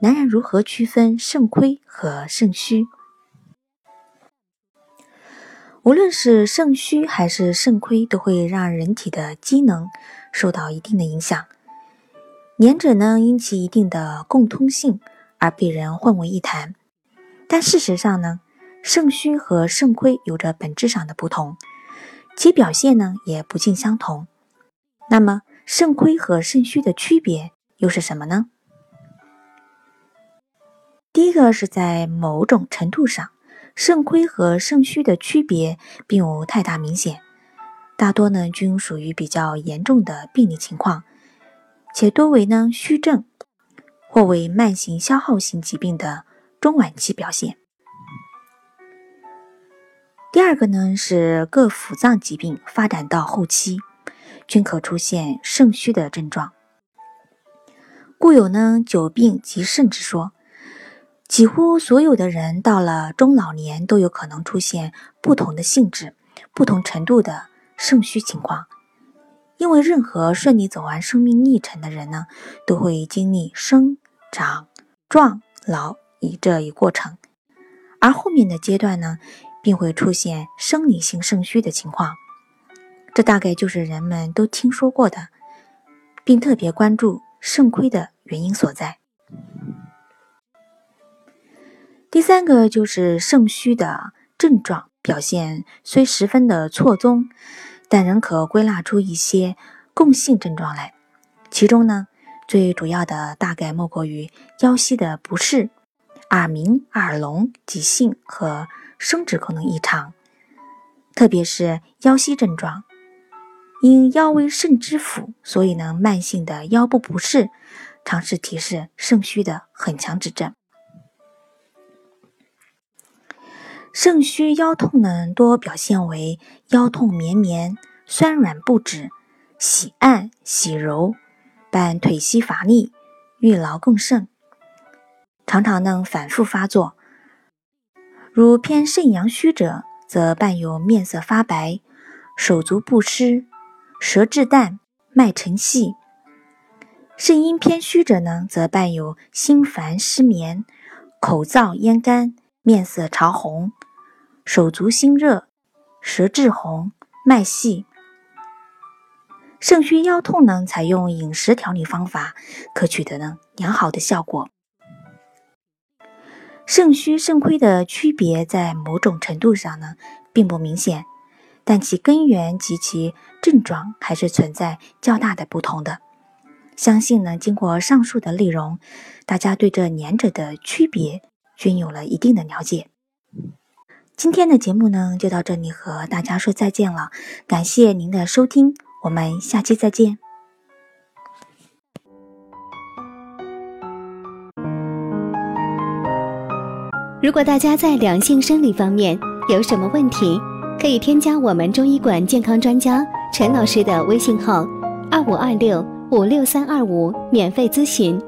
男人如何区分肾亏和肾虚？无论是肾虚还是肾亏，都会让人体的机能受到一定的影响。两者呢，因其一定的共通性而被人混为一谈。但事实上呢，肾虚和肾亏有着本质上的不同，其表现呢也不尽相同。那么，肾亏和肾虚的区别？又是什么呢？第一个是在某种程度上，肾亏和肾虚的区别并无太大明显，大多呢均属于比较严重的病理情况，且多为呢虚症，或为慢性消耗性疾病的中晚期表现。第二个呢是各腑脏疾病发展到后期，均可出现肾虚的症状。故有呢“久病及肾”之说，几乎所有的人到了中老年都有可能出现不同的性质、不同程度的肾虚情况。因为任何顺利走完生命历程的人呢，都会经历生、长、壮、老以这一过程，而后面的阶段呢，并会出现生理性肾虚的情况。这大概就是人们都听说过的，并特别关注。肾亏的原因所在。第三个就是肾虚的症状表现虽十分的错综，但仍可归纳出一些共性症状来。其中呢，最主要的大概莫过于腰膝的不适、耳鸣、耳聋、急性和生殖功能异常，特别是腰膝症状。因腰为肾之府，所以呢，慢性的腰部不适，常是提示肾虚的很强指证。肾虚腰痛呢，多表现为腰痛绵绵、酸软不止、喜按喜揉，伴腿膝乏力、欲劳更甚，常常呢反复发作。如偏肾阳虚者，则伴有面色发白、手足不湿。舌质淡，脉沉细；肾阴偏虚者呢，则伴有心烦失眠、口燥咽干、面色潮红、手足心热、舌质红、脉细。肾虚腰痛呢，采用饮食调理方法，可取得呢良好的效果。肾虚肾亏的区别，在某种程度上呢，并不明显。但其根源及其症状还是存在较大的不同的。相信呢，经过上述的内容，大家对这两者的区别均有了一定的了解。今天的节目呢，就到这里和大家说再见了。感谢您的收听，我们下期再见。如果大家在两性生理方面有什么问题，可以添加我们中医馆健康专家陈老师的微信号：二五二六五六三二五，免费咨询。